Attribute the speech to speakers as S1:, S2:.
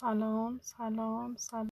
S1: سلام سلام سلام.